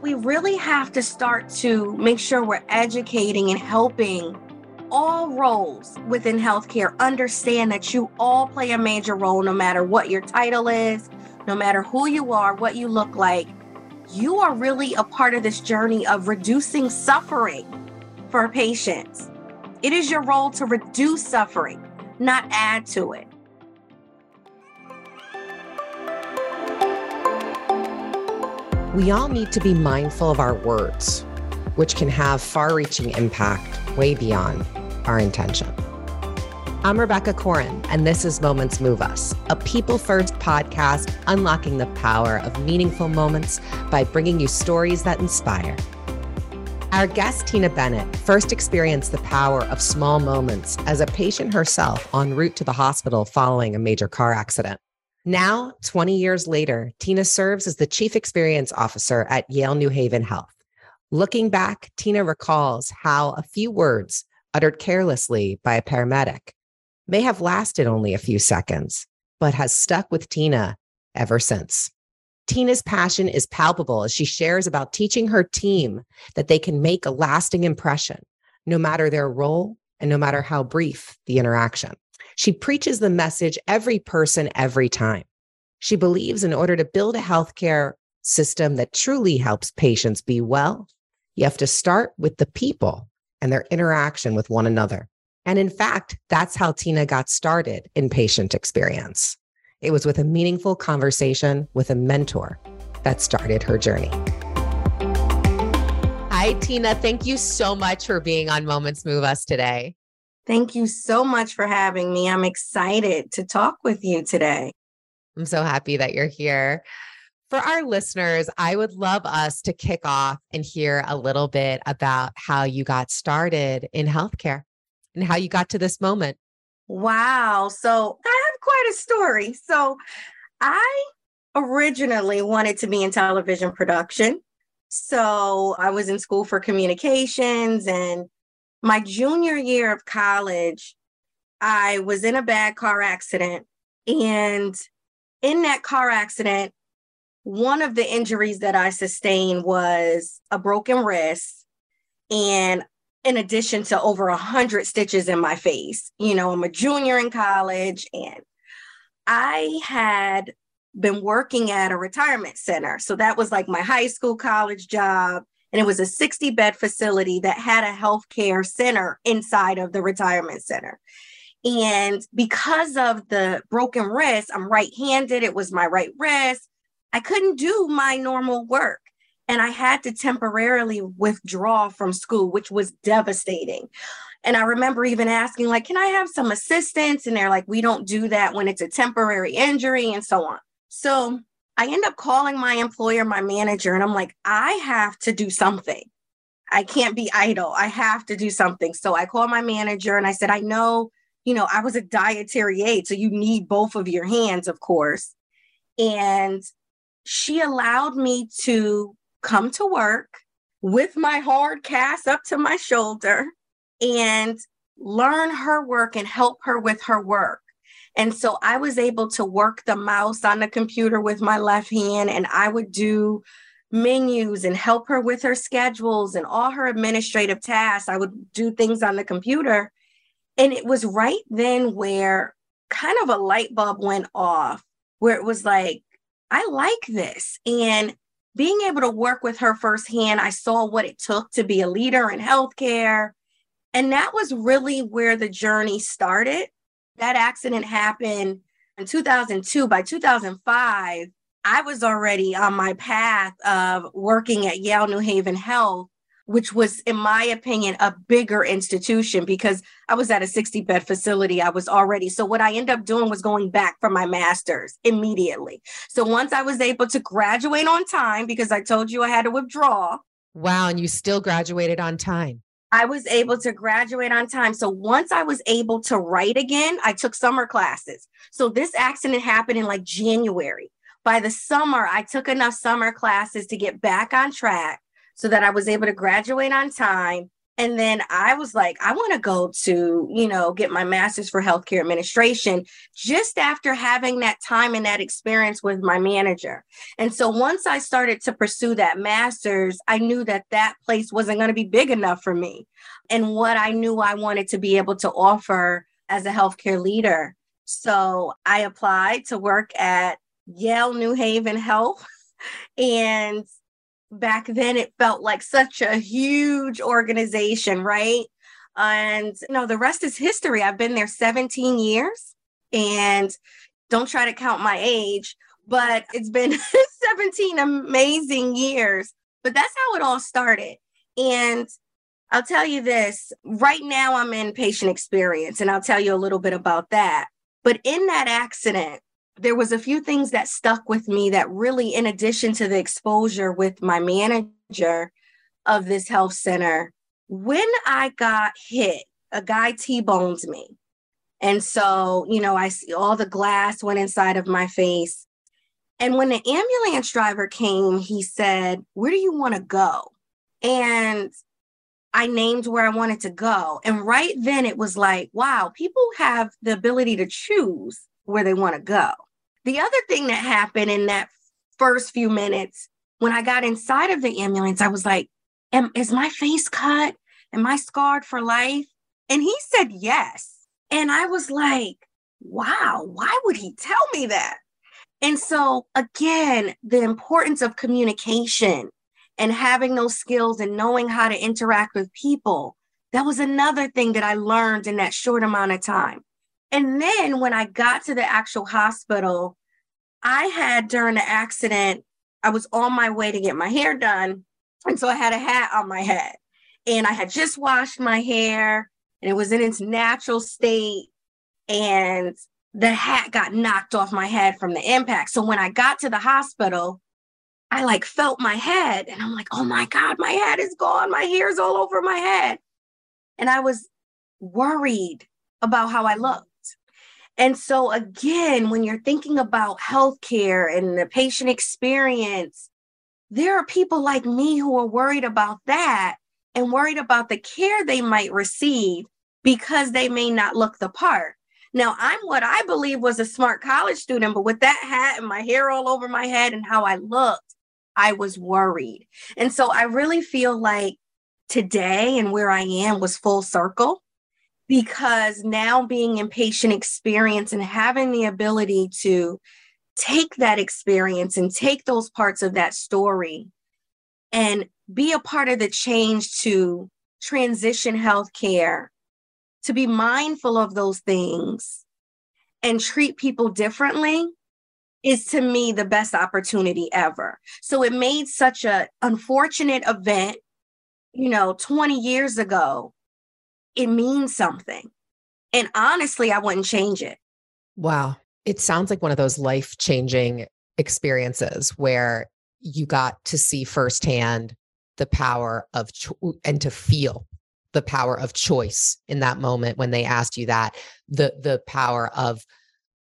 we really have to start to make sure we're educating and helping all roles within healthcare understand that you all play a major role no matter what your title is, no matter who you are, what you look like. You are really a part of this journey of reducing suffering for patients. It is your role to reduce suffering, not add to it. We all need to be mindful of our words, which can have far reaching impact way beyond our intention. I'm Rebecca Corin, and this is Moments Move Us, a people first podcast unlocking the power of meaningful moments by bringing you stories that inspire. Our guest, Tina Bennett, first experienced the power of small moments as a patient herself en route to the hospital following a major car accident. Now, 20 years later, Tina serves as the Chief Experience Officer at Yale New Haven Health. Looking back, Tina recalls how a few words uttered carelessly by a paramedic may have lasted only a few seconds, but has stuck with Tina ever since. Tina's passion is palpable as she shares about teaching her team that they can make a lasting impression, no matter their role and no matter how brief the interaction. She preaches the message every person, every time. She believes in order to build a healthcare system that truly helps patients be well, you have to start with the people and their interaction with one another. And in fact, that's how Tina got started in patient experience. It was with a meaningful conversation with a mentor that started her journey. Hi, Tina. Thank you so much for being on Moments Move Us today. Thank you so much for having me. I'm excited to talk with you today. I'm so happy that you're here. For our listeners, I would love us to kick off and hear a little bit about how you got started in healthcare and how you got to this moment. Wow. So I have quite a story. So I originally wanted to be in television production. So I was in school for communications and my junior year of college, I was in a bad car accident. And in that car accident, one of the injuries that I sustained was a broken wrist. And in addition to over a hundred stitches in my face, you know, I'm a junior in college and I had been working at a retirement center. So that was like my high school college job and it was a 60 bed facility that had a healthcare center inside of the retirement center. And because of the broken wrist, I'm right handed, it was my right wrist. I couldn't do my normal work. And I had to temporarily withdraw from school, which was devastating. And I remember even asking, like, can I have some assistance? And they're like, we don't do that when it's a temporary injury and so on. So I end up calling my employer, my manager, and I'm like, I have to do something. I can't be idle. I have to do something. So I called my manager and I said, I know, you know, I was a dietary aide. So you need both of your hands, of course. And she allowed me to come to work with my hard cast up to my shoulder and learn her work and help her with her work. And so I was able to work the mouse on the computer with my left hand, and I would do menus and help her with her schedules and all her administrative tasks. I would do things on the computer. And it was right then where kind of a light bulb went off, where it was like, I like this. And being able to work with her firsthand, I saw what it took to be a leader in healthcare. And that was really where the journey started that accident happened in 2002. By 2005, I was already on my path of working at Yale New Haven Health, which was, in my opinion, a bigger institution because I was at a 60 bed facility. I was already. So, what I ended up doing was going back for my master's immediately. So, once I was able to graduate on time, because I told you I had to withdraw. Wow. And you still graduated on time. I was able to graduate on time. So once I was able to write again, I took summer classes. So this accident happened in like January. By the summer, I took enough summer classes to get back on track so that I was able to graduate on time. And then I was like, I want to go to, you know, get my master's for healthcare administration just after having that time and that experience with my manager. And so once I started to pursue that master's, I knew that that place wasn't going to be big enough for me. And what I knew I wanted to be able to offer as a healthcare leader. So I applied to work at Yale New Haven Health. And back then it felt like such a huge organization, right? And you know, the rest is history. I've been there 17 years and don't try to count my age, but it's been 17 amazing years. But that's how it all started. And I'll tell you this right now, I'm in patient experience, and I'll tell you a little bit about that. But in that accident, there was a few things that stuck with me that really in addition to the exposure with my manager of this health center when i got hit a guy t-bones me and so you know i see all the glass went inside of my face and when the ambulance driver came he said where do you want to go and I named where I wanted to go. And right then it was like, wow, people have the ability to choose where they want to go. The other thing that happened in that first few minutes, when I got inside of the ambulance, I was like, Am, is my face cut? Am I scarred for life? And he said yes. And I was like, wow, why would he tell me that? And so, again, the importance of communication and having those skills and knowing how to interact with people. That was another thing that I learned in that short amount of time. And then when I got to the actual hospital, I had during the accident, I was on my way to get my hair done. And so I had a hat on my head. And I had just washed my hair and it was in its natural state. And the hat got knocked off my head from the impact. So when I got to the hospital, I like felt my head and I'm like, oh my God, my head is gone. My hair's all over my head. And I was worried about how I looked. And so, again, when you're thinking about healthcare and the patient experience, there are people like me who are worried about that and worried about the care they might receive because they may not look the part. Now, I'm what I believe was a smart college student, but with that hat and my hair all over my head and how I looked, I was worried. And so I really feel like today and where I am was full circle because now being in patient experience and having the ability to take that experience and take those parts of that story and be a part of the change to transition healthcare, to be mindful of those things and treat people differently is to me the best opportunity ever. So it made such a unfortunate event, you know, 20 years ago it means something. And honestly, I wouldn't change it. Wow. It sounds like one of those life changing experiences where you got to see firsthand the power of cho- and to feel the power of choice in that moment when they asked you that the the power of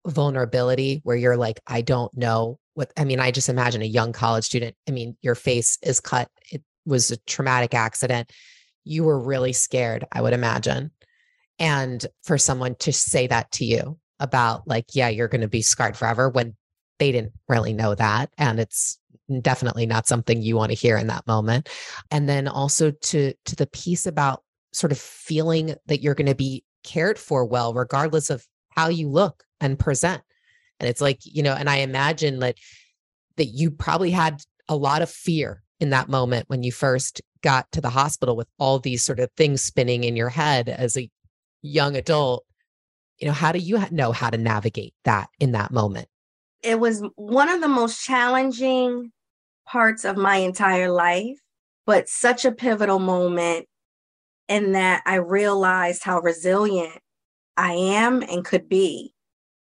vulnerability where you're like i don't know what i mean i just imagine a young college student i mean your face is cut it was a traumatic accident you were really scared, I would imagine. And for someone to say that to you about, like, yeah, you're going to be scarred forever when they didn't really know that. And it's definitely not something you want to hear in that moment. And then also to, to the piece about sort of feeling that you're going to be cared for well, regardless of how you look and present. And it's like, you know, and I imagine that that you probably had a lot of fear in that moment when you first got to the hospital with all these sort of things spinning in your head as a young adult you know how do you know how to navigate that in that moment? It was one of the most challenging parts of my entire life but such a pivotal moment in that i realized how resilient i am and could be.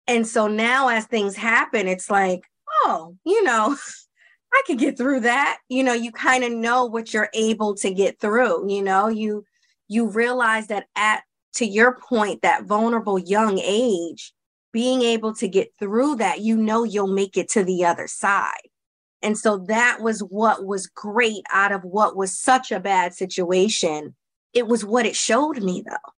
And so now as things happen it's like oh you know I could get through that. You know, you kind of know what you're able to get through, you know, you you realize that at to your point that vulnerable young age, being able to get through that, you know you'll make it to the other side. And so that was what was great out of what was such a bad situation it was what it showed me though.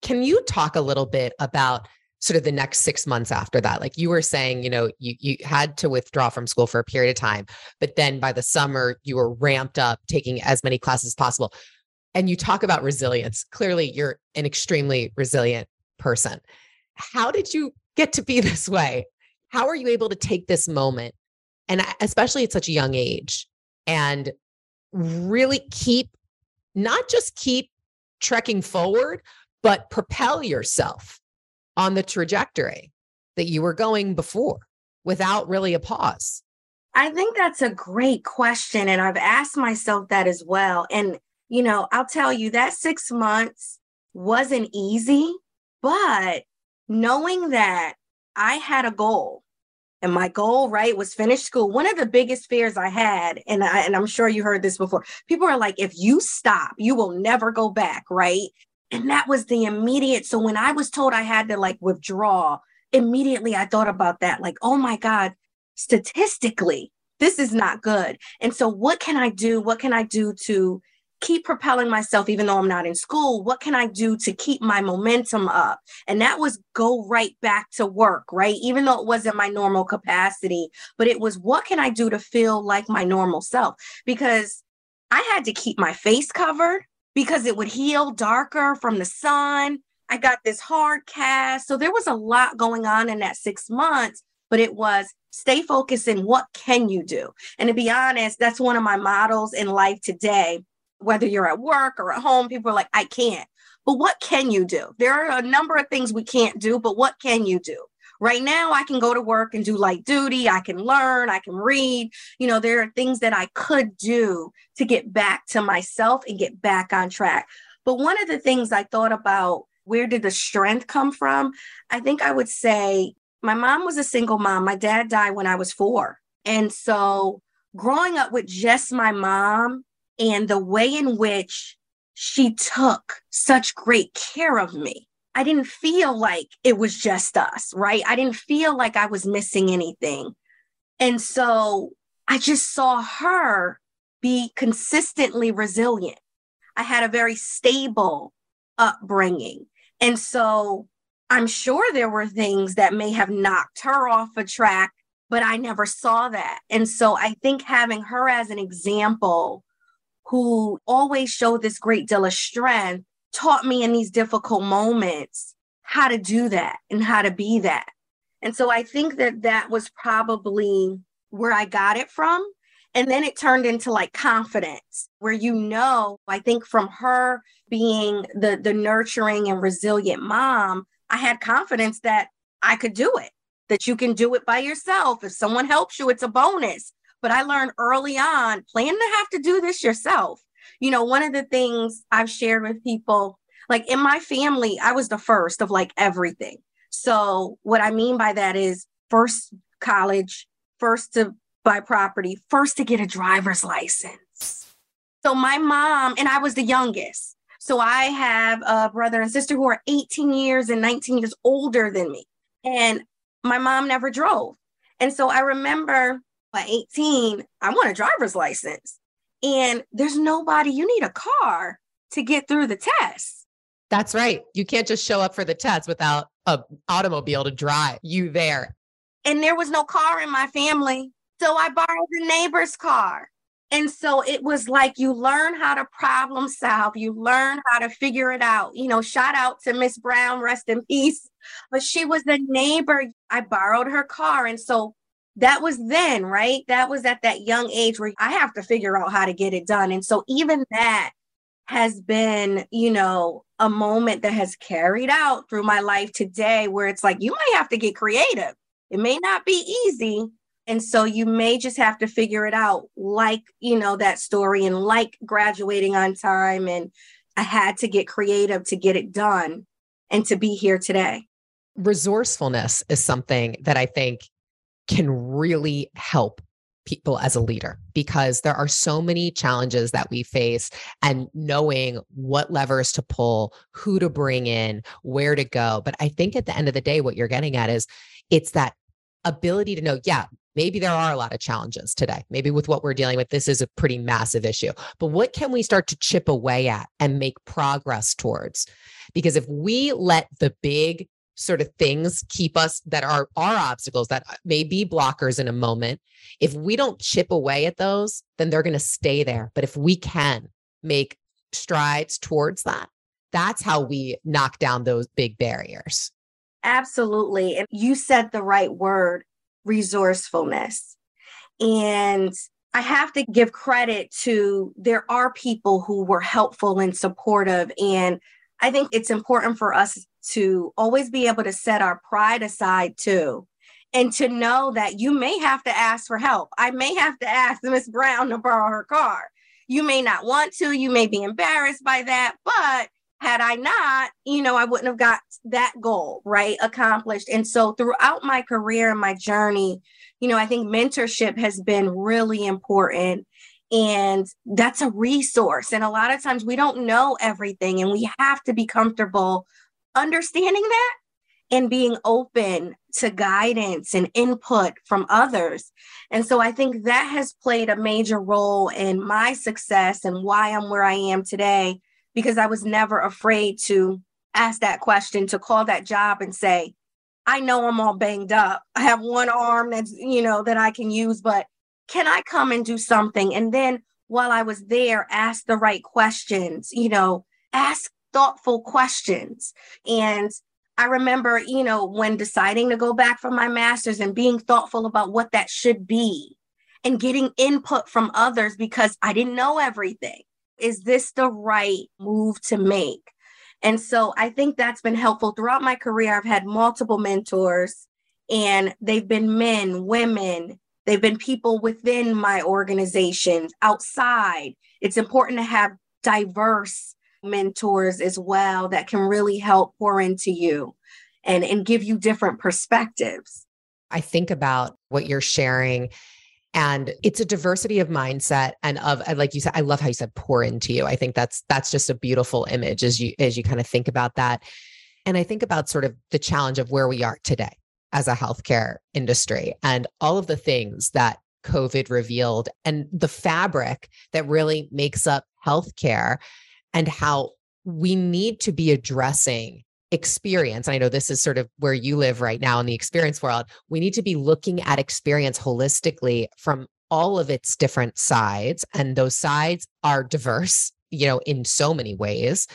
Can you talk a little bit about sort of the next six months after that. Like you were saying you know you you had to withdraw from school for a period of time but then by the summer you were ramped up taking as many classes as possible. And you talk about resilience. Clearly you're an extremely resilient person. How did you get to be this way? How are you able to take this moment? And especially at such a young age and really keep not just keep trekking forward but propel yourself on the trajectory that you were going before without really a pause? I think that's a great question. And I've asked myself that as well. And, you know, I'll tell you that six months wasn't easy, but knowing that I had a goal and my goal, right, was finish school. One of the biggest fears I had, and I, and I'm sure you heard this before. People are like, if you stop, you will never go back, right? And that was the immediate. So when I was told I had to like withdraw, immediately I thought about that. Like, oh my God, statistically, this is not good. And so what can I do? What can I do to keep propelling myself even though I'm not in school? What can I do to keep my momentum up? And that was go right back to work, right? Even though it wasn't my normal capacity, but it was what can I do to feel like my normal self? Because I had to keep my face covered because it would heal darker from the sun. I got this hard cast. So there was a lot going on in that six months, but it was stay focused in what can you do? And to be honest, that's one of my models in life today. Whether you're at work or at home, people are like, I can't. But what can you do? There are a number of things we can't do, but what can you do? Right now, I can go to work and do light duty. I can learn, I can read. You know, there are things that I could do to get back to myself and get back on track. But one of the things I thought about where did the strength come from? I think I would say my mom was a single mom. My dad died when I was four. And so growing up with just my mom and the way in which she took such great care of me I didn't feel like it was just us, right? I didn't feel like I was missing anything. And so I just saw her be consistently resilient. I had a very stable upbringing. And so I'm sure there were things that may have knocked her off a track, but I never saw that. And so I think having her as an example who always showed this great deal of strength taught me in these difficult moments how to do that and how to be that. And so I think that that was probably where I got it from. And then it turned into like confidence, where you know, I think from her being the the nurturing and resilient mom, I had confidence that I could do it, that you can do it by yourself. If someone helps you, it's a bonus. But I learned early on, plan to have to do this yourself you know, one of the things I've shared with people, like in my family, I was the first of like everything. So, what I mean by that is first college, first to buy property, first to get a driver's license. So, my mom, and I was the youngest. So, I have a brother and sister who are 18 years and 19 years older than me. And my mom never drove. And so, I remember at 18, I want a driver's license and there's nobody, you need a car to get through the test. That's right. You can't just show up for the test without an automobile to drive you there. And there was no car in my family. So I borrowed the neighbor's car. And so it was like you learn how to problem solve, you learn how to figure it out. You know, shout out to Miss Brown, rest in peace. But she was the neighbor. I borrowed her car. And so that was then, right? That was at that young age where I have to figure out how to get it done. And so even that has been, you know, a moment that has carried out through my life today where it's like you might have to get creative. It may not be easy. And so you may just have to figure it out, like, you know, that story and like graduating on time. And I had to get creative to get it done and to be here today. Resourcefulness is something that I think can really help people as a leader because there are so many challenges that we face and knowing what levers to pull, who to bring in, where to go. But I think at the end of the day, what you're getting at is it's that ability to know, yeah, Maybe there are a lot of challenges today. Maybe with what we're dealing with, this is a pretty massive issue. But what can we start to chip away at and make progress towards? Because if we let the big sort of things keep us that are our obstacles that may be blockers in a moment, if we don't chip away at those, then they're going to stay there. But if we can make strides towards that, that's how we knock down those big barriers. Absolutely. And you said the right word resourcefulness. And I have to give credit to there are people who were helpful and supportive. And I think it's important for us to always be able to set our pride aside too. And to know that you may have to ask for help. I may have to ask Miss Brown to borrow her car. You may not want to, you may be embarrassed by that, but had I not, you know, I wouldn't have got that goal, right, accomplished. And so throughout my career and my journey, you know, I think mentorship has been really important. And that's a resource. And a lot of times we don't know everything, and we have to be comfortable understanding that and being open to guidance and input from others. And so I think that has played a major role in my success and why I'm where I am today because I was never afraid to ask that question, to call that job and say, I know I'm all banged up. I have one arm that's, you know, that I can use, but can I come and do something? And then while I was there, ask the right questions, you know, ask thoughtful questions. And I remember, you know, when deciding to go back for my master's and being thoughtful about what that should be and getting input from others because I didn't know everything is this the right move to make? And so I think that's been helpful throughout my career. I've had multiple mentors, and they've been men, women, they've been people within my organization, outside. It's important to have diverse mentors as well that can really help pour into you and, and give you different perspectives. I think about what you're sharing and it's a diversity of mindset and of like you said i love how you said pour into you i think that's that's just a beautiful image as you as you kind of think about that and i think about sort of the challenge of where we are today as a healthcare industry and all of the things that covid revealed and the fabric that really makes up healthcare and how we need to be addressing experience. And i know this is sort of where you live right now in the experience world. We need to be looking at experience holistically from all of its different sides and those sides are diverse you know in so many ways.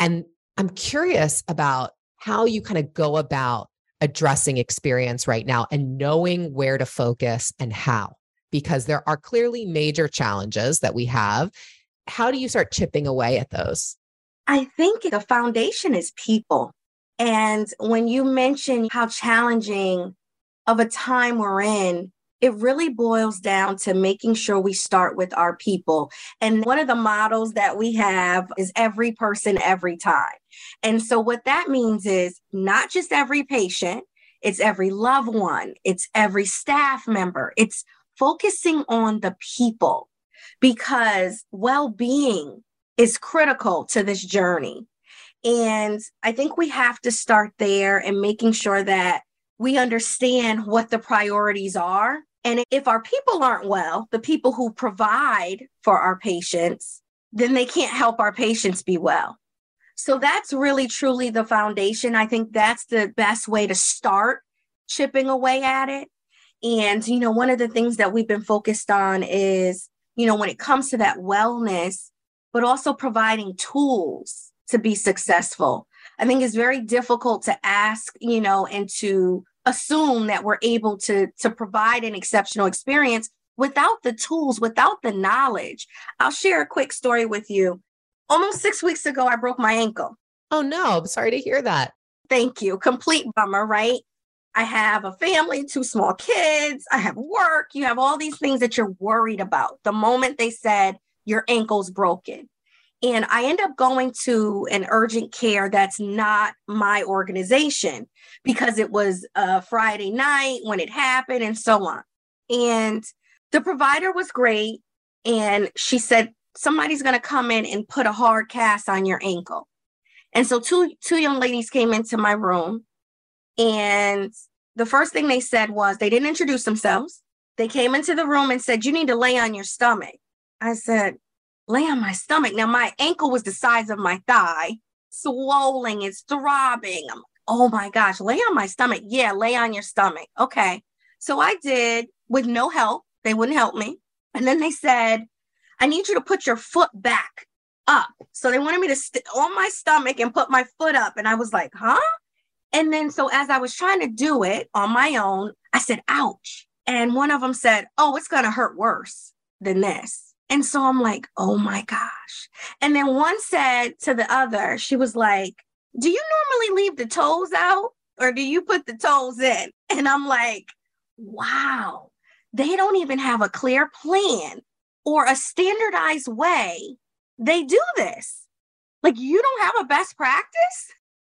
And i'm curious about how you kind of go about addressing experience right now and knowing where to focus and how because there are clearly major challenges that we have how do you start chipping away at those I think the foundation is people. And when you mention how challenging of a time we're in, it really boils down to making sure we start with our people. And one of the models that we have is every person, every time. And so, what that means is not just every patient, it's every loved one, it's every staff member, it's focusing on the people because well being is critical to this journey. And I think we have to start there and making sure that we understand what the priorities are. And if our people aren't well, the people who provide for our patients, then they can't help our patients be well. So that's really truly the foundation. I think that's the best way to start chipping away at it. And, you know, one of the things that we've been focused on is, you know, when it comes to that wellness, but also providing tools to be successful. I think it's very difficult to ask, you know, and to assume that we're able to to provide an exceptional experience without the tools, without the knowledge. I'll share a quick story with you. Almost 6 weeks ago I broke my ankle. Oh no, I'm sorry to hear that. Thank you. Complete bummer, right? I have a family, two small kids, I have work, you have all these things that you're worried about. The moment they said your ankle's broken, and I end up going to an urgent care that's not my organization because it was a Friday night when it happened and so on. And the provider was great. And she said, somebody's going to come in and put a hard cast on your ankle. And so two, two young ladies came into my room. And the first thing they said was they didn't introduce themselves. they came into the room and said, You need to lay on your stomach. I said, Lay on my stomach. Now, my ankle was the size of my thigh, swollen, it's throbbing. I'm, oh my gosh, lay on my stomach. Yeah, lay on your stomach. Okay. So I did with no help. They wouldn't help me. And then they said, I need you to put your foot back up. So they wanted me to on my stomach and put my foot up. And I was like, huh? And then so as I was trying to do it on my own, I said, ouch. And one of them said, oh, it's going to hurt worse than this. And so I'm like, oh my gosh. And then one said to the other, she was like, do you normally leave the toes out or do you put the toes in? And I'm like, wow, they don't even have a clear plan or a standardized way they do this. Like, you don't have a best practice?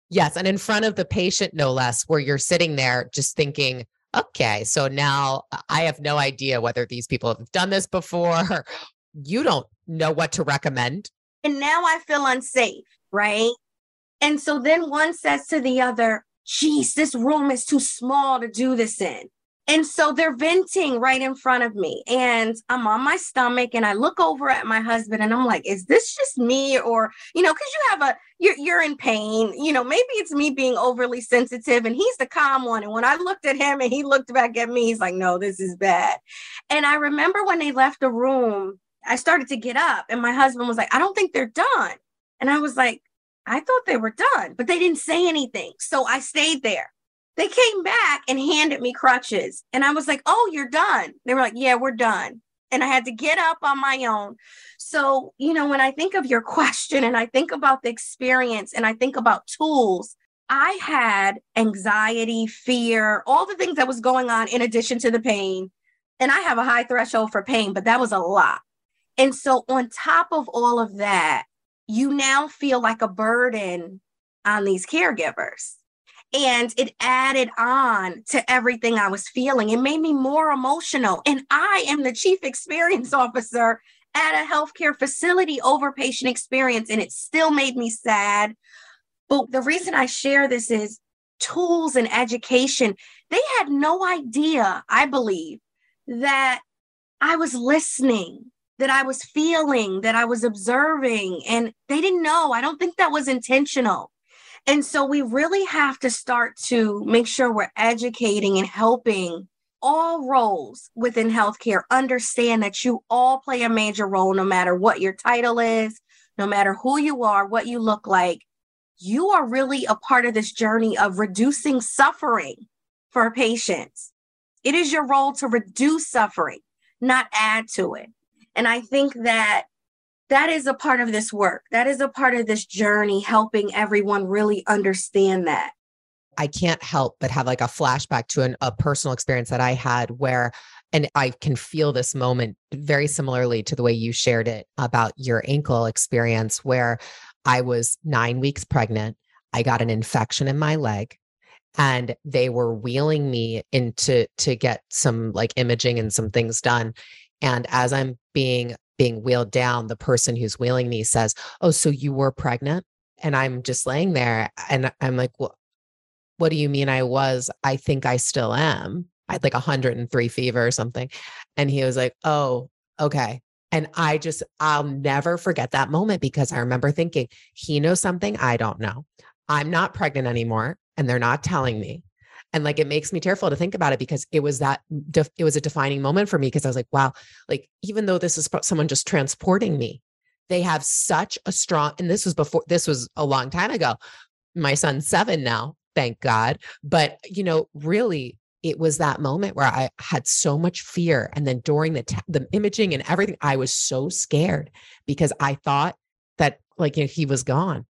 Yes. And in front of the patient, no less, where you're sitting there just thinking, okay, so now I have no idea whether these people have done this before. You don't know what to recommend. And now I feel unsafe, right? And so then one says to the other, geez, this room is too small to do this in. And so they're venting right in front of me. And I'm on my stomach and I look over at my husband and I'm like, is this just me? Or, you know, because you have a, you're, you're in pain. You know, maybe it's me being overly sensitive and he's the calm one. And when I looked at him and he looked back at me, he's like, no, this is bad. And I remember when they left the room, I started to get up and my husband was like, I don't think they're done. And I was like, I thought they were done, but they didn't say anything. So I stayed there. They came back and handed me crutches. And I was like, oh, you're done. They were like, yeah, we're done. And I had to get up on my own. So, you know, when I think of your question and I think about the experience and I think about tools, I had anxiety, fear, all the things that was going on in addition to the pain. And I have a high threshold for pain, but that was a lot. And so, on top of all of that, you now feel like a burden on these caregivers and it added on to everything I was feeling. It made me more emotional. And I am the chief experience officer at a healthcare facility over patient experience, and it still made me sad. But the reason I share this is tools and education. They had no idea, I believe, that I was listening, that I was feeling, that I was observing, and they didn't know. I don't think that was intentional. And so we really have to start to make sure we're educating and helping all roles within healthcare understand that you all play a major role, no matter what your title is, no matter who you are, what you look like. You are really a part of this journey of reducing suffering for patients. It is your role to reduce suffering, not add to it. And I think that that is a part of this work. That is a part of this journey, helping everyone really understand that. I can't help but have like a flashback to an, a personal experience that I had where, and I can feel this moment very similarly to the way you shared it about your ankle experience, where I was nine weeks pregnant. I got an infection in my leg and they were wheeling me into to get some like imaging and some things done and as i'm being being wheeled down, the person who's wheeling me says, Oh, so you were pregnant? And I'm just laying there and I'm like, Well, what do you mean I was? I think I still am. I had like 103 fever or something. And he was like, Oh, okay. And I just, I'll never forget that moment because I remember thinking, he knows something I don't know. I'm not pregnant anymore and they're not telling me and like it makes me tearful to think about it because it was that def- it was a defining moment for me because i was like wow like even though this is someone just transporting me they have such a strong and this was before this was a long time ago. My son's seven now thank god. But you know really it was that moment where i had so much fear. And then during the t- the imaging and everything i was so scared because i thought that like you know, he was gone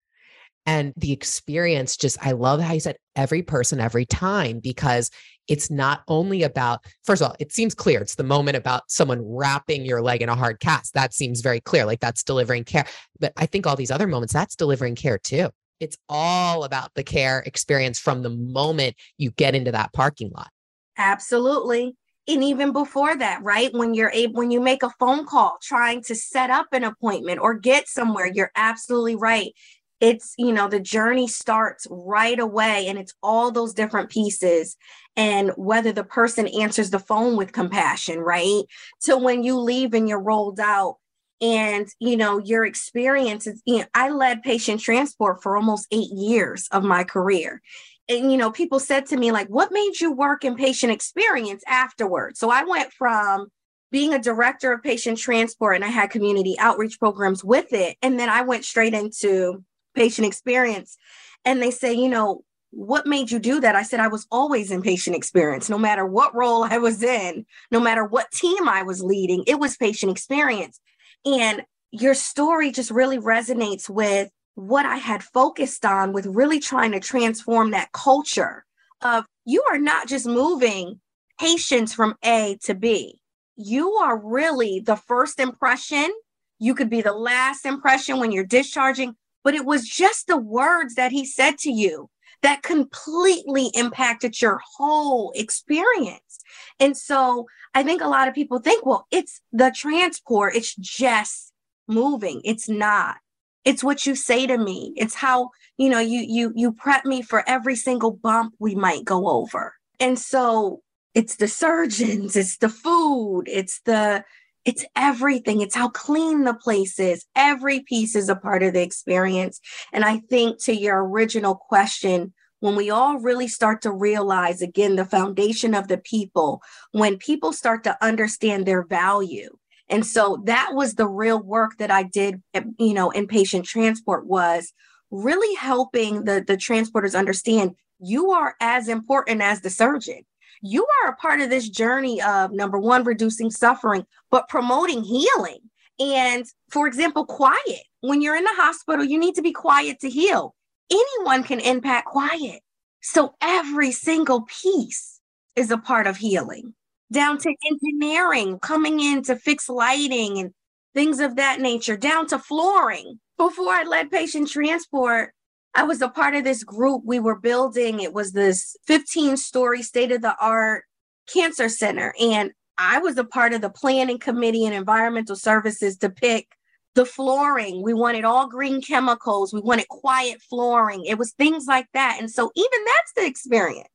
and the experience just, I love how you said every person, every time, because it's not only about, first of all, it seems clear. It's the moment about someone wrapping your leg in a hard cast. That seems very clear. Like that's delivering care. But I think all these other moments, that's delivering care too. It's all about the care experience from the moment you get into that parking lot. Absolutely and even before that right when you're able when you make a phone call trying to set up an appointment or get somewhere you're absolutely right it's you know the journey starts right away and it's all those different pieces and whether the person answers the phone with compassion right? To when you leave and you're rolled out and you know your experience is you know, i led patient transport for almost eight years of my career and you know people said to me like what made you work in patient experience afterwards? So i went from being a director of patient transport and i had community outreach programs with it and then i went straight into patient experience and they say you know what made you do that i said i was always in patient experience no matter what role i was in no matter what team i was leading it was patient experience and your story just really resonates with what I had focused on with really trying to transform that culture of you are not just moving patients from A to B. You are really the first impression. You could be the last impression when you're discharging, but it was just the words that he said to you that completely impacted your whole experience. And so I think a lot of people think, well, it's the transport, it's just moving. It's not. It's what you say to me. It's how, you know, you you you prep me for every single bump we might go over. And so it's the surgeons, it's the food, it's the it's everything. It's how clean the place is. Every piece is a part of the experience. And I think to your original question, when we all really start to realize again the foundation of the people, when people start to understand their value. And so that was the real work that I did, eh, you know, in patient transport was really helping the, the transporters understand you are as important as the surgeon you are a part of this journey of number one, reducing suffering, but promoting healing. And for example, quiet. When you're in the hospital, you need to be quiet to heal. Anyone can impact quiet. So every single piece is a part of healing, down to engineering, coming in to fix lighting and things of that nature, down to flooring. Before I led patient transport, I was a part of this group we were building. It was this 15 story state of the art cancer center. And I was a part of the planning committee and environmental services to pick the flooring. We wanted all green chemicals. We wanted quiet flooring. It was things like that. And so, even that's the experience.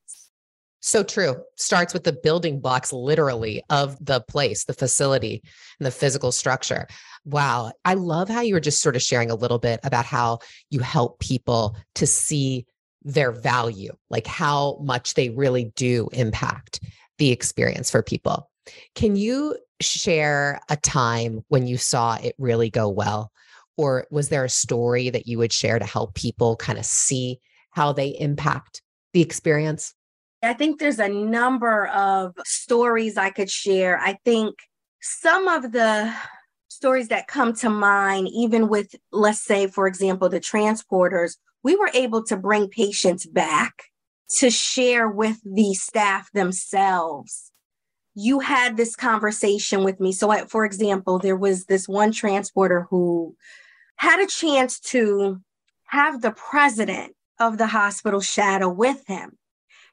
So true. Starts with the building blocks, literally, of the place, the facility, and the physical structure. Wow. I love how you were just sort of sharing a little bit about how you help people to see their value, like how much they really do impact the experience for people. Can you share a time when you saw it really go well? Or was there a story that you would share to help people kind of see how they impact the experience? I think there's a number of stories I could share. I think some of the stories that come to mind, even with, let's say, for example, the transporters, we were able to bring patients back to share with the staff themselves. You had this conversation with me. So, I, for example, there was this one transporter who had a chance to have the president of the hospital shadow with him.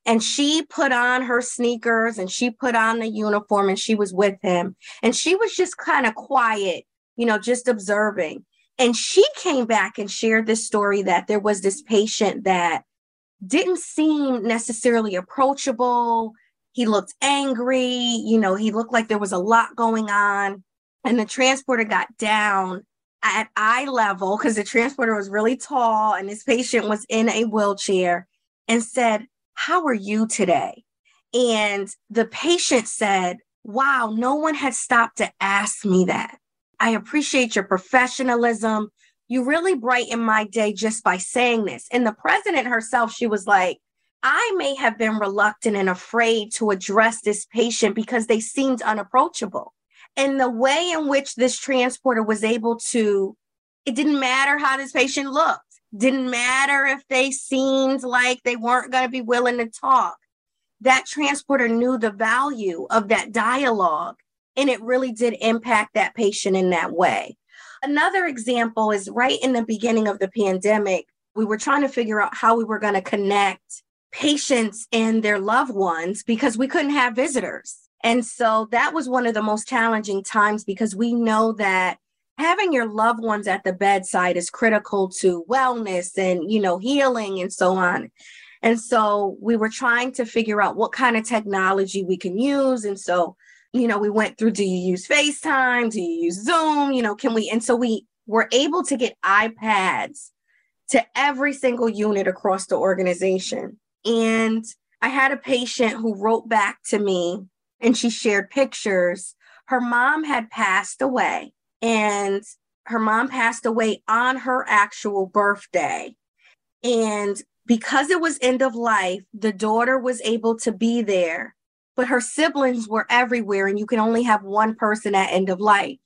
And she put on her sneakers and she put on the uniform and she was with him. And she was just kind of quiet, you know, just observing. And she came back and shared this story that there was this patient that didn't seem necessarily approachable. He looked angry, you know, he looked like there was a lot going on. And the transporter got down at eye level because the transporter was really tall and this patient was in a wheelchair and said, how are you today? And the patient said, Wow, no one had stopped to ask me that. I appreciate your professionalism. You really brighten my day just by saying this. And the president herself, she was like, I may have been reluctant and afraid to address this patient because they seemed unapproachable. And the way in which this transporter was able to, it didn't matter how this patient looked. Didn't matter if they seemed like they weren't going to be willing to talk. That transporter knew the value of that dialogue, and it really did impact that patient in that way. Another example is right in the beginning of the pandemic, we were trying to figure out how we were going to connect patients and their loved ones because we couldn't have visitors. And so that was one of the most challenging times because we know that having your loved ones at the bedside is critical to wellness and, you know, healing and so on. And so we were trying to figure out what kind of technology we can use. And so, you know, we went through do you use FaceTime? Do you use Zoom? You know, can we? And so we were able to get iPads to every single unit across the organization. And I had a patient who wrote back to me and she shared pictures. Her mom had passed away, and her mom passed away on her actual birthday. And because it was end of life, the daughter was able to be there, but her siblings were everywhere, and you can only have one person at end of life.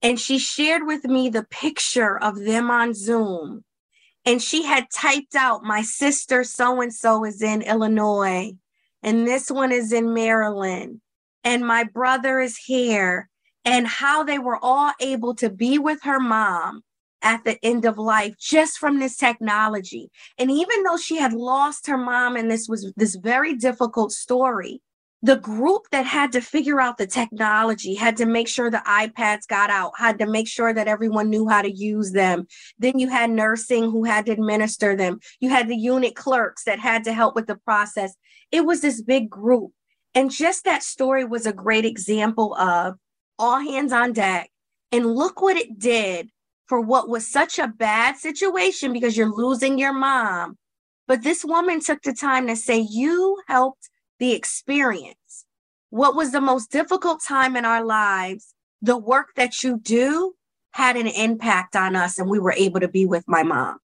And she shared with me the picture of them on Zoom. And she had typed out, My sister so and so is in Illinois, and this one is in Maryland, and my brother is here, and how they were all able to be with her mom at the end of life just from this technology. And even though she had lost her mom and this was this very difficult story, the group that had to figure out the technology had to make sure the iPads got out, had to make sure that everyone knew how to use them. Then you had nursing who had to administer them. You had the unit clerks that had to help with the process. It was this big group. And just that story was a great example of all hands on deck. And look what it did for what was such a bad situation because you're losing your mom. But this woman took the time to say, You helped the experience. What was the most difficult time in our lives? The work that you do had an impact on us, and we were able to be with my mom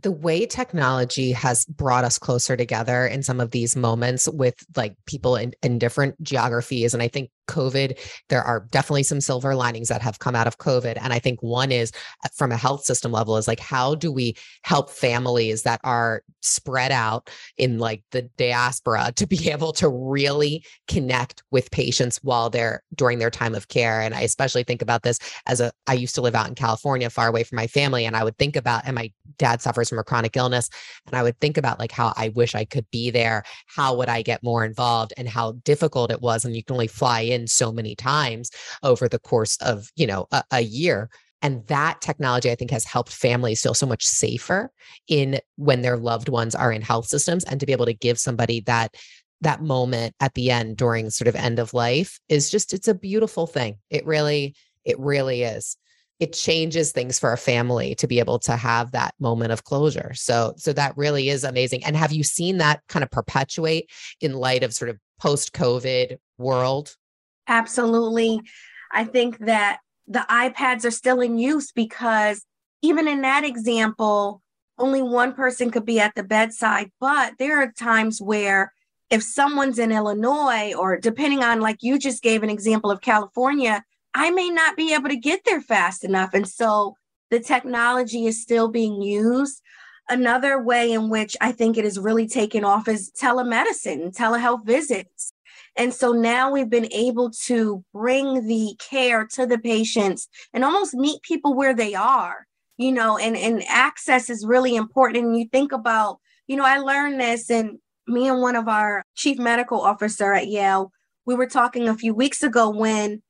the way technology has brought us closer together in some of these moments with like people in, in different geographies and i think COVID, there are definitely some silver linings that have come out of COVID. And I think one is uh, from a health system level is like, how do we help families that are spread out in like the diaspora to be able to really connect with patients while they're during their time of care? And I especially think about this as a, I used to live out in California, far away from my family. And I would think about, and my dad suffers from a chronic illness. And I would think about like how I wish I could be there. How would I get more involved and how difficult it was. And you can only fly in so many times over the course of, you know, a, a year. And that technology, I think, has helped families feel so much safer in when their loved ones are in health systems and to be able to give somebody that that moment at the end during sort of end of life is just it's a beautiful thing. It really it really is. It changes things for a family to be able to have that moment of closure. So so that really is amazing. And have you seen that kind of perpetuate in light of sort of post covid world Absolutely. I think that the iPads are still in use because even in that example, only one person could be at the bedside. But there are times where if someone's in Illinois, or depending on, like you just gave an example of California, I may not be able to get there fast enough. And so the technology is still being used. Another way in which I think it is really taken off is telemedicine, telehealth visits. And so now we've been able to bring the care to the patients and almost meet people where they are, you know, and, and access is really important. And you think about, you know, I learned this and me and one of our chief medical officer at Yale, we were talking a few weeks ago when,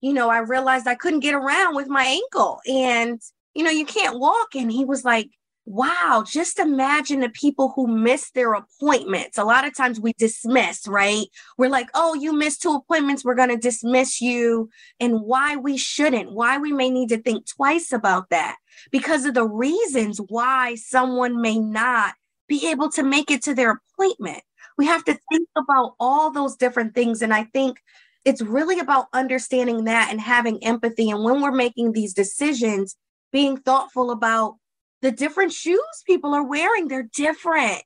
you know, I realized I couldn't get around with my ankle and, you know, you can't walk. And he was like, wow, just imagine the people who miss their appointments. A lot of times we dismiss, right? We're like, oh, you missed two appointments, we're going to dismiss you. And why we shouldn't, why we may need to think twice about that because of the reasons why someone may not be able to make it to their appointment. We have to think about all those different things. And I think it's really about understanding that and having empathy. And when we're making these decisions, being thoughtful about the different shoes people are wearing, they're different.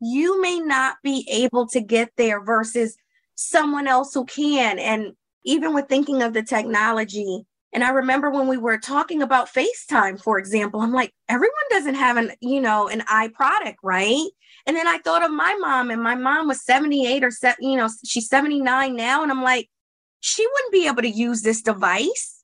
You may not be able to get there versus someone else who can. And even with thinking of the technology, and I remember when we were talking about FaceTime, for example, I'm like, everyone doesn't have an, you know, an eye product, right? And then I thought of my mom, and my mom was 78 or, you know, she's 79 now. And I'm like, she wouldn't be able to use this device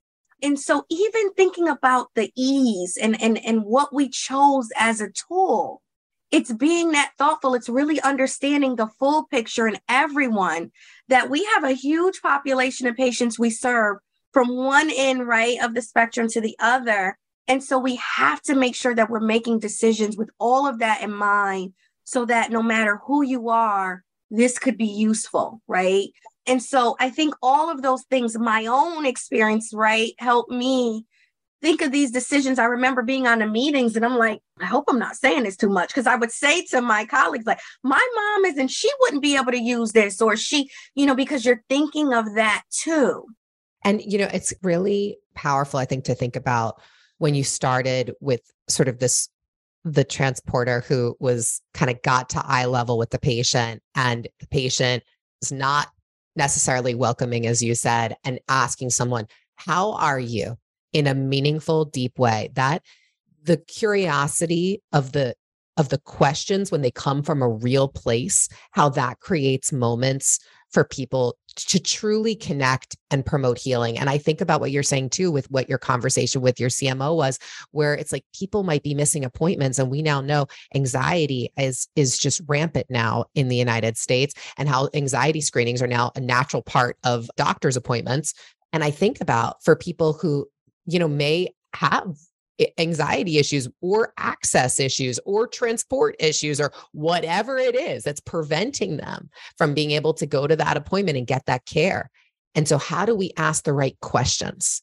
and so even thinking about the ease and and and what we chose as a tool it's being that thoughtful it's really understanding the full picture and everyone that we have a huge population of patients we serve from one end, right, of the spectrum to the other. And so we have to make sure that we're making decisions with all of that in mind so that no matter who you are, this could be useful, right? And so I think all of those things, my own experience, right, helped me think of these decisions. I remember being on the meetings and I'm like, I hope I'm not saying this too much because I would say to my colleagues, like, my mom isn't, she wouldn't be able to use this, or she, you know, because you're thinking of that too. And, you know, it's really powerful, I think, to think about when you started with sort of this the transporter who was kind of got to eye level with the patient and the patient is not necessarily welcoming as you said and asking someone how are you? in a meaningful deep way. That the curiosity of the of the questions when they come from a real place how that creates moments for people to truly connect and promote healing. And I think about what you're saying too with what your conversation with your CMO was where it's like people might be missing appointments and we now know anxiety is is just rampant now in the United States and how anxiety screenings are now a natural part of doctors appointments. And I think about for people who you know may have anxiety issues or access issues or transport issues or whatever it is that's preventing them from being able to go to that appointment and get that care. And so, how do we ask the right questions?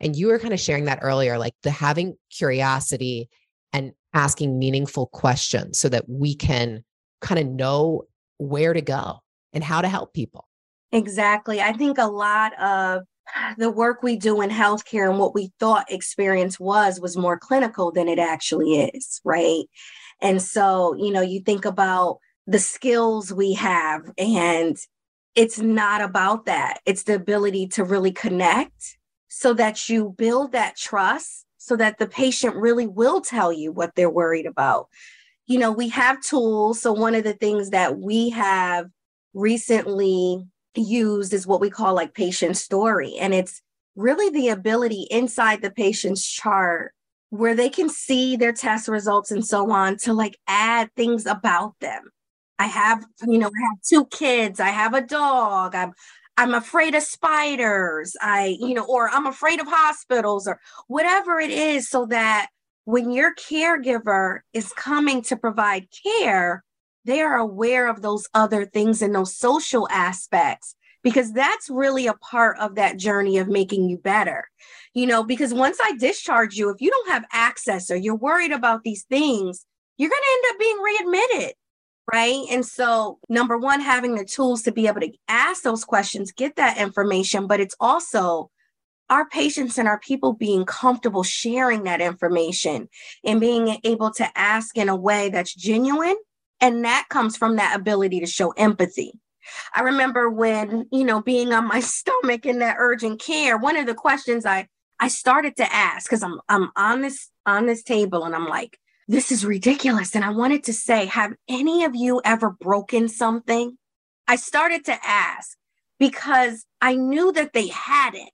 And you were kind of sharing that earlier, like the having curiosity and asking meaningful questions so that we can kind of know where to go and how to help people. Exactly. I think a lot of the work we do in healthcare and what we thought experience was was more clinical than it actually is, right? And so, you know, you think about the skills we have, and it's not about that. It's the ability to really connect so that you build that trust so that the patient really will tell you what they're worried about. You know, we have tools. So, one of the things that we have recently used is what we call like patient story. And it's really the ability inside the patient's chart where they can see their test results and so on to like add things about them. I have, you know, I have two kids, I have a dog, I'm I'm afraid of spiders, I, you know, or I'm afraid of hospitals or whatever it is, so that when your caregiver is coming to provide care, they are aware of those other things and those social aspects because that's really a part of that journey of making you better. You know, because once I discharge you, if you don't have access or you're worried about these things, you're going to end up being readmitted. Right. And so, number one, having the tools to be able to ask those questions, get that information, but it's also our patients and our people being comfortable sharing that information and being able to ask in a way that's genuine and that comes from that ability to show empathy. I remember when, you know, being on my stomach in that urgent care, one of the questions I I started to ask because I'm I'm on this on this table and I'm like, this is ridiculous. And I wanted to say, have any of you ever broken something? I started to ask because I knew that they had it,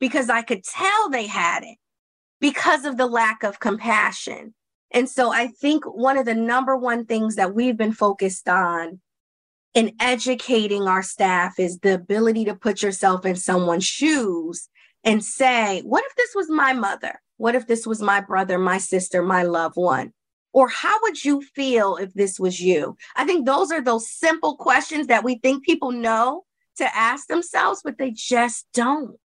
because I could tell they had it because of the lack of compassion. And so I think one of the number one things that we've been focused on in educating our staff is the ability to put yourself in someone's shoes and say, what if this was my mother? What if this was my brother, my sister, my loved one? Or how would you feel if this was you? I think those are those simple questions that we think people know to ask themselves, but they just don't.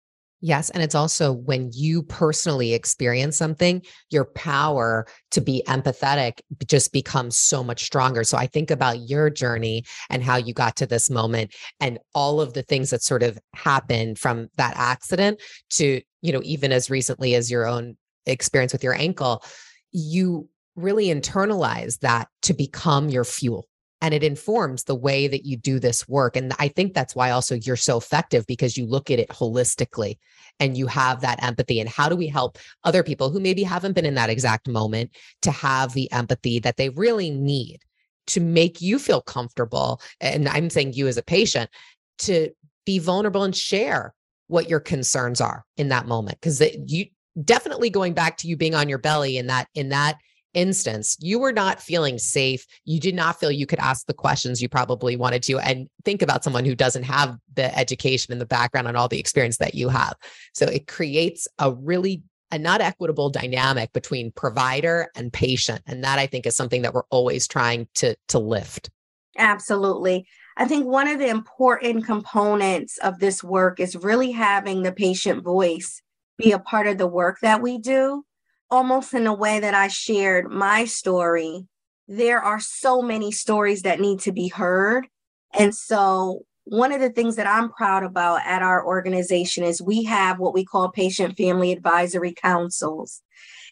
Yes. And it's also when you personally experience something, your power to be empathetic just becomes so much stronger. So I think about your journey and how you got to this moment and all of the things that sort of happened from that accident to, you know, even as recently as your own experience with your ankle, you really internalize that to become your fuel and it informs the way that you do this work. And i think that's why also you're so effective because you look at it holistically and you have that empathy. And how do we help other people who maybe haven't been in that exact moment to have the empathy that they really need to make you feel comfortable? And i'm saying you as a patient to be vulnerable and share what your concerns are in that moment. Because you definitely going back to you being on your belly in that in that instance, you were not feeling safe. You did not feel you could ask the questions you probably wanted to. And think about someone who doesn't have the education and the background and all the experience that you have. So it creates a really a not equitable dynamic between provider and patient. And that I think is something that we're always trying to, to lift. Absolutely. I think one of the important components of this work is really having the patient voice be a part of the work that we do almost in the way that I shared my story, there are so many stories that need to be heard. And so, one of the things that I'm proud about at our organization is we have what we call patient family advisory councils.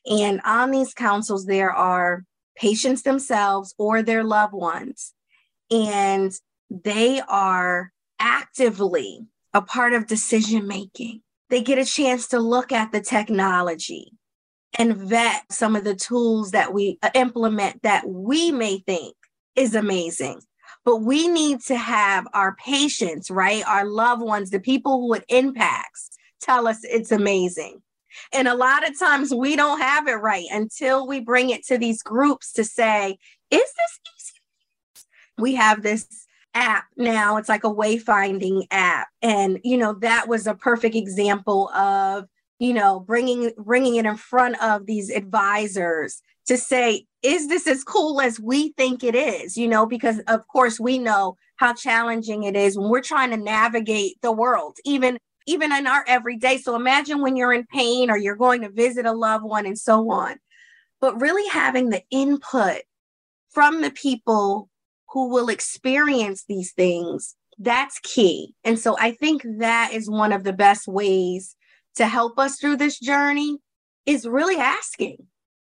And on these councils, there are patients themselves or their loved ones. And they are actively a part of decision making. They get a chance to look at the technology and vet some of the tools that we uh, implement that we may think is amazing. But we need to have our patients, right? Our loved ones, the people who it impacts, tell us it's amazing. And a lot of times we don't have it right until we bring it to these groups to say, is this easy? We have this app now, it's like a wayfinding app. And, you know, that was a perfect example of you know bringing bringing it in front of these advisors to say is this as cool as we think it is? You know because of course we know how challenging it is when we're trying to navigate the world even even in our everyday. So imagine when you're in pain or you're going to visit a loved one and so on. But really having the input from the people who will experience these things that's key. And so i think that is one of the best ways to help us through this journey is really asking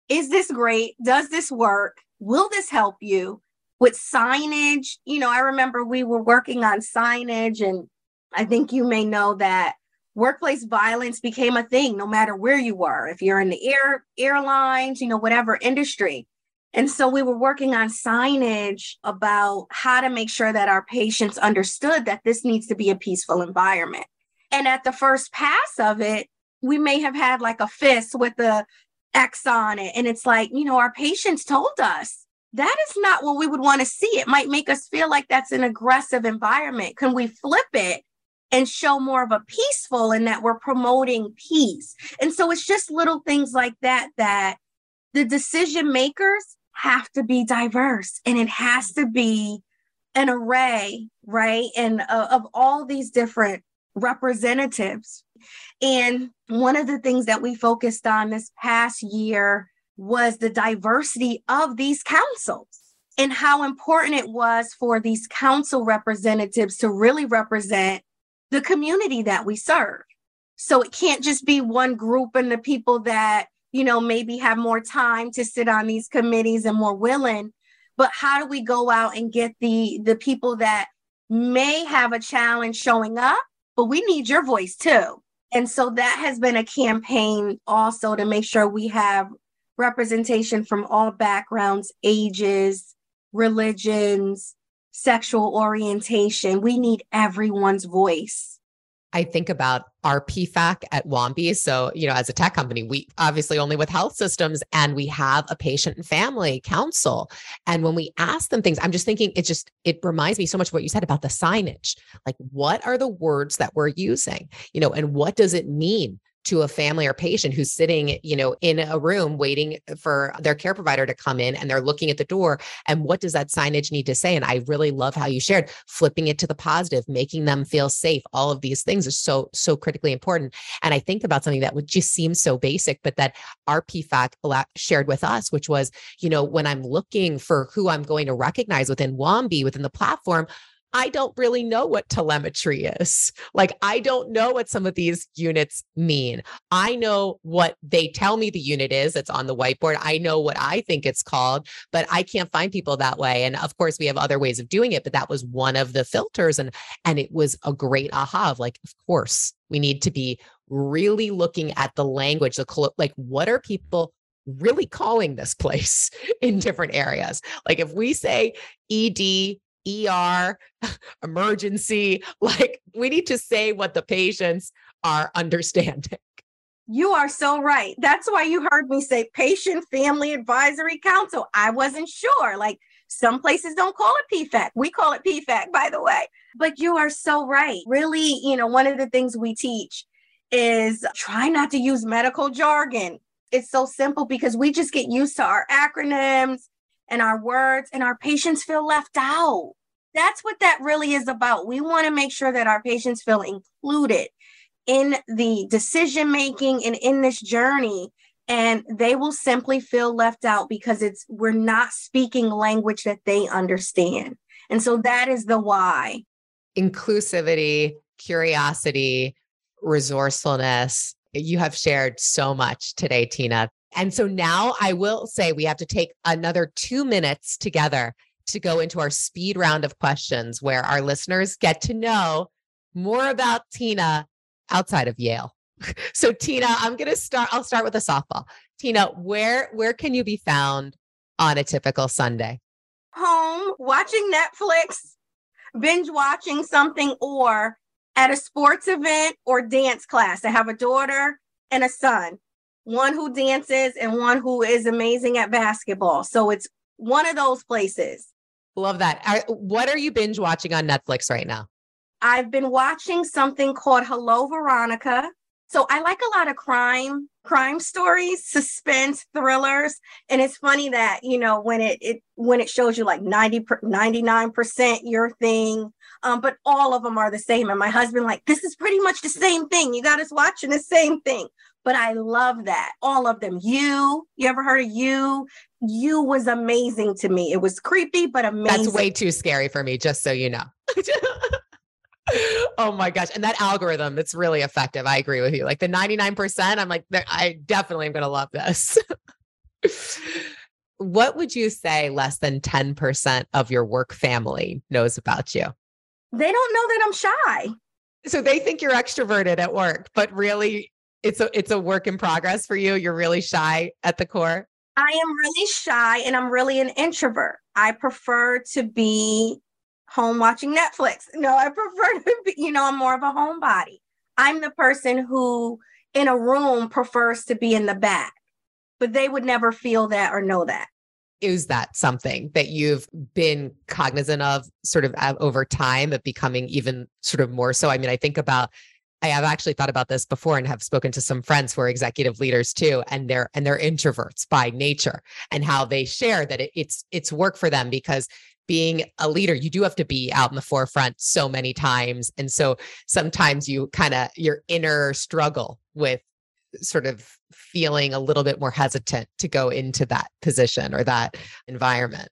Is this great? Does this work? Will this help you? With signage, you know, I remember we were working on signage, and I think you may know that workplace violence became a thing no matter where you were if you're in the air airlines you know whatever industry and so we were working on signage about how to make sure that our patients understood that this needs to be a peaceful environment and at the first pass of it, we may have had like a fist with the X on it. And it's like, you know, our patients told us that is not what we would want to see. It might make us feel like that's an aggressive environment. Can we flip it and show more of a peaceful and that we're promoting peace? And so it's just little things like that that the decision makers have to be diverse and it has to be an array, right? And uh, of all these different representatives. And one of the things that we focused on this past year was the diversity of these councils and how important it was for these council representatives to really represent the community that we serve. So it can't just be one group and the people that, you know, maybe have more time to sit on these committees and more willing, but how do we go out and get the the people that may have a challenge showing up but we need your voice too. And so that has been a campaign also to make sure we have representation from all backgrounds, ages, religions, sexual orientation. We need everyone's voice. I think about our PFAC at Wambi. So, you know, as a tech company, we obviously only with health systems and we have a patient and family council. And when we ask them things, I'm just thinking it just it reminds me so much of what you said about the signage. Like what are the words that we're using? You know, and what does it mean to a family or patient who's sitting, you know, in a room waiting for their care provider to come in and they're looking at the door. And what does that signage need to say? And I really love how you shared flipping it to the positive, making them feel safe. All of these things are so, so critically important. And I think about something that would just seem so basic, but that our shared with us, which was, you know, when I'm looking for who I'm going to recognize within Wambi, within the platform, I don't really know what telemetry is. Like, I don't know what some of these units mean. I know what they tell me the unit is. It's on the whiteboard. I know what I think it's called, but I can't find people that way. And of course, we have other ways of doing it, but that was one of the filters. And, and it was a great aha of like, of course, we need to be really looking at the language, the like, what are people really calling this place in different areas? Like, if we say ED, ER, emergency. Like we need to say what the patients are understanding. You are so right. That's why you heard me say patient family advisory council. I wasn't sure. Like some places don't call it PFAC. We call it PFAC, by the way. But you are so right. Really, you know, one of the things we teach is try not to use medical jargon. It's so simple because we just get used to our acronyms and our words, and our patients feel left out. That's what that really is about. We want to make sure that our patients feel included in the decision making and in this journey and they will simply feel left out because it's we're not speaking language that they understand. And so that is the why. Inclusivity curiosity resourcefulness. You have shared so much today tina. And so now i will say we have to take another two minutes together to go into our speed round of questions where our listeners get to know more about tina outside of Yale. So Tina, I'm going to start I'll start with a softball. Tina, where where can you be found on a typical Sunday? Home, watching Netflix, binge watching something or at a sports event or dance class. I have a daughter and a son, one who dances and one who is amazing at basketball. So it's one of those places. Love that. Are, what are you binge watching on Netflix right now? I've been watching something called Hello Veronica. So I like a lot of crime, crime stories, suspense thrillers. And it's funny that, you know, when it, it when it shows you like 90 99% your thing, um, but all of them are the same. And my husband, like, this is pretty much the same thing. You got us watching the same thing. But I love that. All of them. You, you ever heard of you? You was amazing to me. It was creepy, but amazing. That's way too scary for me, just so you know. oh my gosh. And that algorithm, that's really effective. I agree with you. Like the 99%, I'm like, I definitely am going to love this. what would you say less than 10% of your work family knows about you? They don't know that I'm shy. So they think you're extroverted at work, but really it's a it's a work in progress for you. You're really shy at the core. I am really shy and I'm really an introvert. I prefer to be home watching Netflix. No, I prefer to be, you know, I'm more of a homebody. I'm the person who in a room prefers to be in the back, but they would never feel that or know that. Is that something that you've been cognizant of sort of uh, over time of becoming even sort of more so? I mean, I think about I have actually thought about this before and have spoken to some friends who are executive leaders too, and they're and they're introverts by nature, and how they share that it, it's it's work for them because being a leader, you do have to be out in the forefront so many times. And so sometimes you kind of your inner struggle with sort of feeling a little bit more hesitant to go into that position or that environment.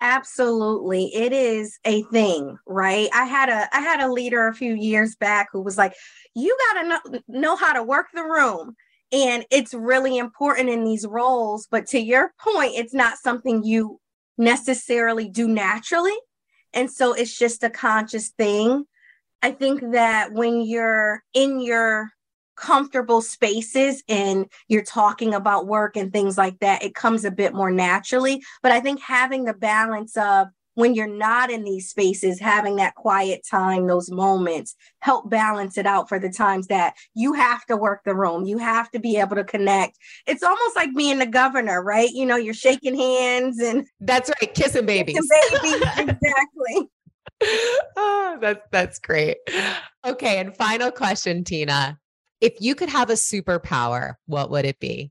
Absolutely. It is a thing, right? I had a I had a leader a few years back who was like, "You got to know, know how to work the room." And it's really important in these roles, but to your point, it's not something you necessarily do naturally. And so it's just a conscious thing. I think that when you're in your comfortable spaces and you're talking about work and things like that, it comes a bit more naturally. But I think having the balance of when you're not in these spaces, having that quiet time, those moments help balance it out for the times that you have to work the room. You have to be able to connect. It's almost like being the governor, right? You know, you're shaking hands and that's right, kissing babies. Kissing babies, exactly. oh, that's that's great. Okay, and final question, Tina. If you could have a superpower, what would it be?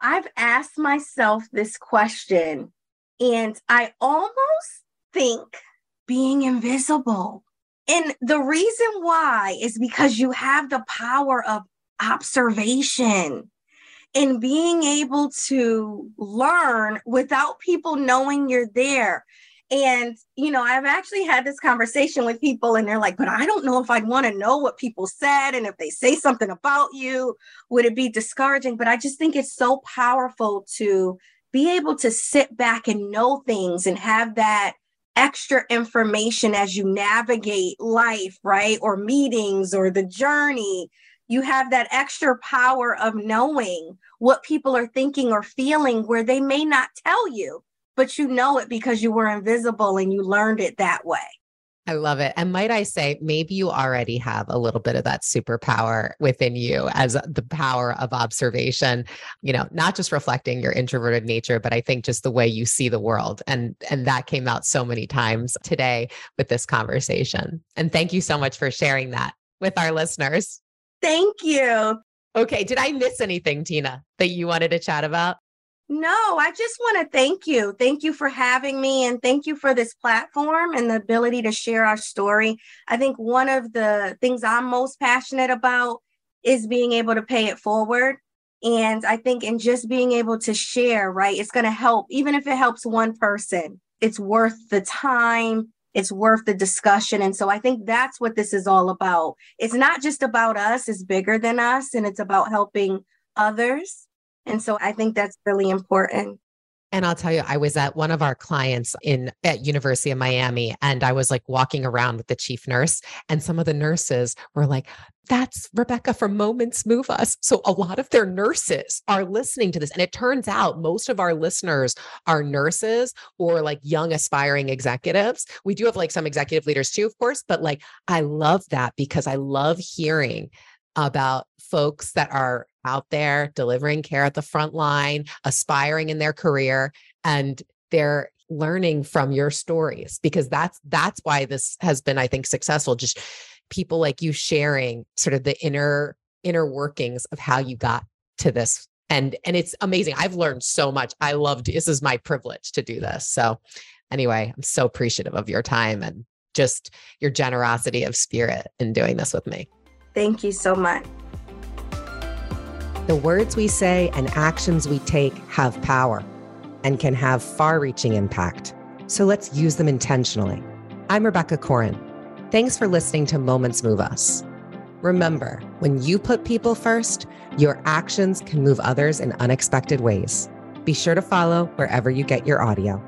I've asked myself this question and I almost think being invisible. And the reason why is because you have the power of observation and being able to learn without people knowing you're there. And, you know, I've actually had this conversation with people, and they're like, but I don't know if I'd want to know what people said. And if they say something about you, would it be discouraging? But I just think it's so powerful to be able to sit back and know things and have that extra information as you navigate life, right? Or meetings or the journey. You have that extra power of knowing what people are thinking or feeling where they may not tell you, but you know it because you were invisible and you learned it that way. I love it. And might I say, maybe you already have a little bit of that superpower within you as the power of observation, you know, not just reflecting your introverted nature, but I think just the way you see the world. And and that came out so many times today with this conversation. And thank you so much for sharing that with our listeners. Thank you. Okay, did I miss anything, Tina, that you wanted to chat about? No, I just want to thank you. Thank you for having me and thank you for this platform and the ability to share our story. I think one of the things I'm most passionate about is being able to pay it forward. And I think in just being able to share, right, it's going to help, even if it helps one person, it's worth the time, it's worth the discussion. And so I think that's what this is all about. It's not just about us, it's bigger than us, and it's about helping others and so I think that's really important. And I'll tell you, I was at one of our clients in at University of Miami, and I was like walking around with the chief nurse, and some of the nurses were like, "That's Rebecca from Moments Move Us." So a lot of their nurses are listening to this, and it turns out most of our listeners are nurses or like young aspiring executives. We do have like some executive leaders too, of course, but like I love that because I love hearing about folks that are out there delivering care at the front line, aspiring in their career, and they're learning from your stories because that's that's why this has been i think successful just people like you sharing sort of the inner inner workings of how you got to this. And and it's amazing. I've learned so much. I loved this is my privilege to do this. So anyway i'm so appreciative of your time and just your generosity of spirit in doing this with me thank you so much the words we say and actions we take have power and can have far reaching impact. So let's use them intentionally. I'm Rebecca Corin. Thanks for listening to Moments Move Us. Remember, when you put people first, your actions can move others in unexpected ways. Be sure to follow wherever you get your audio.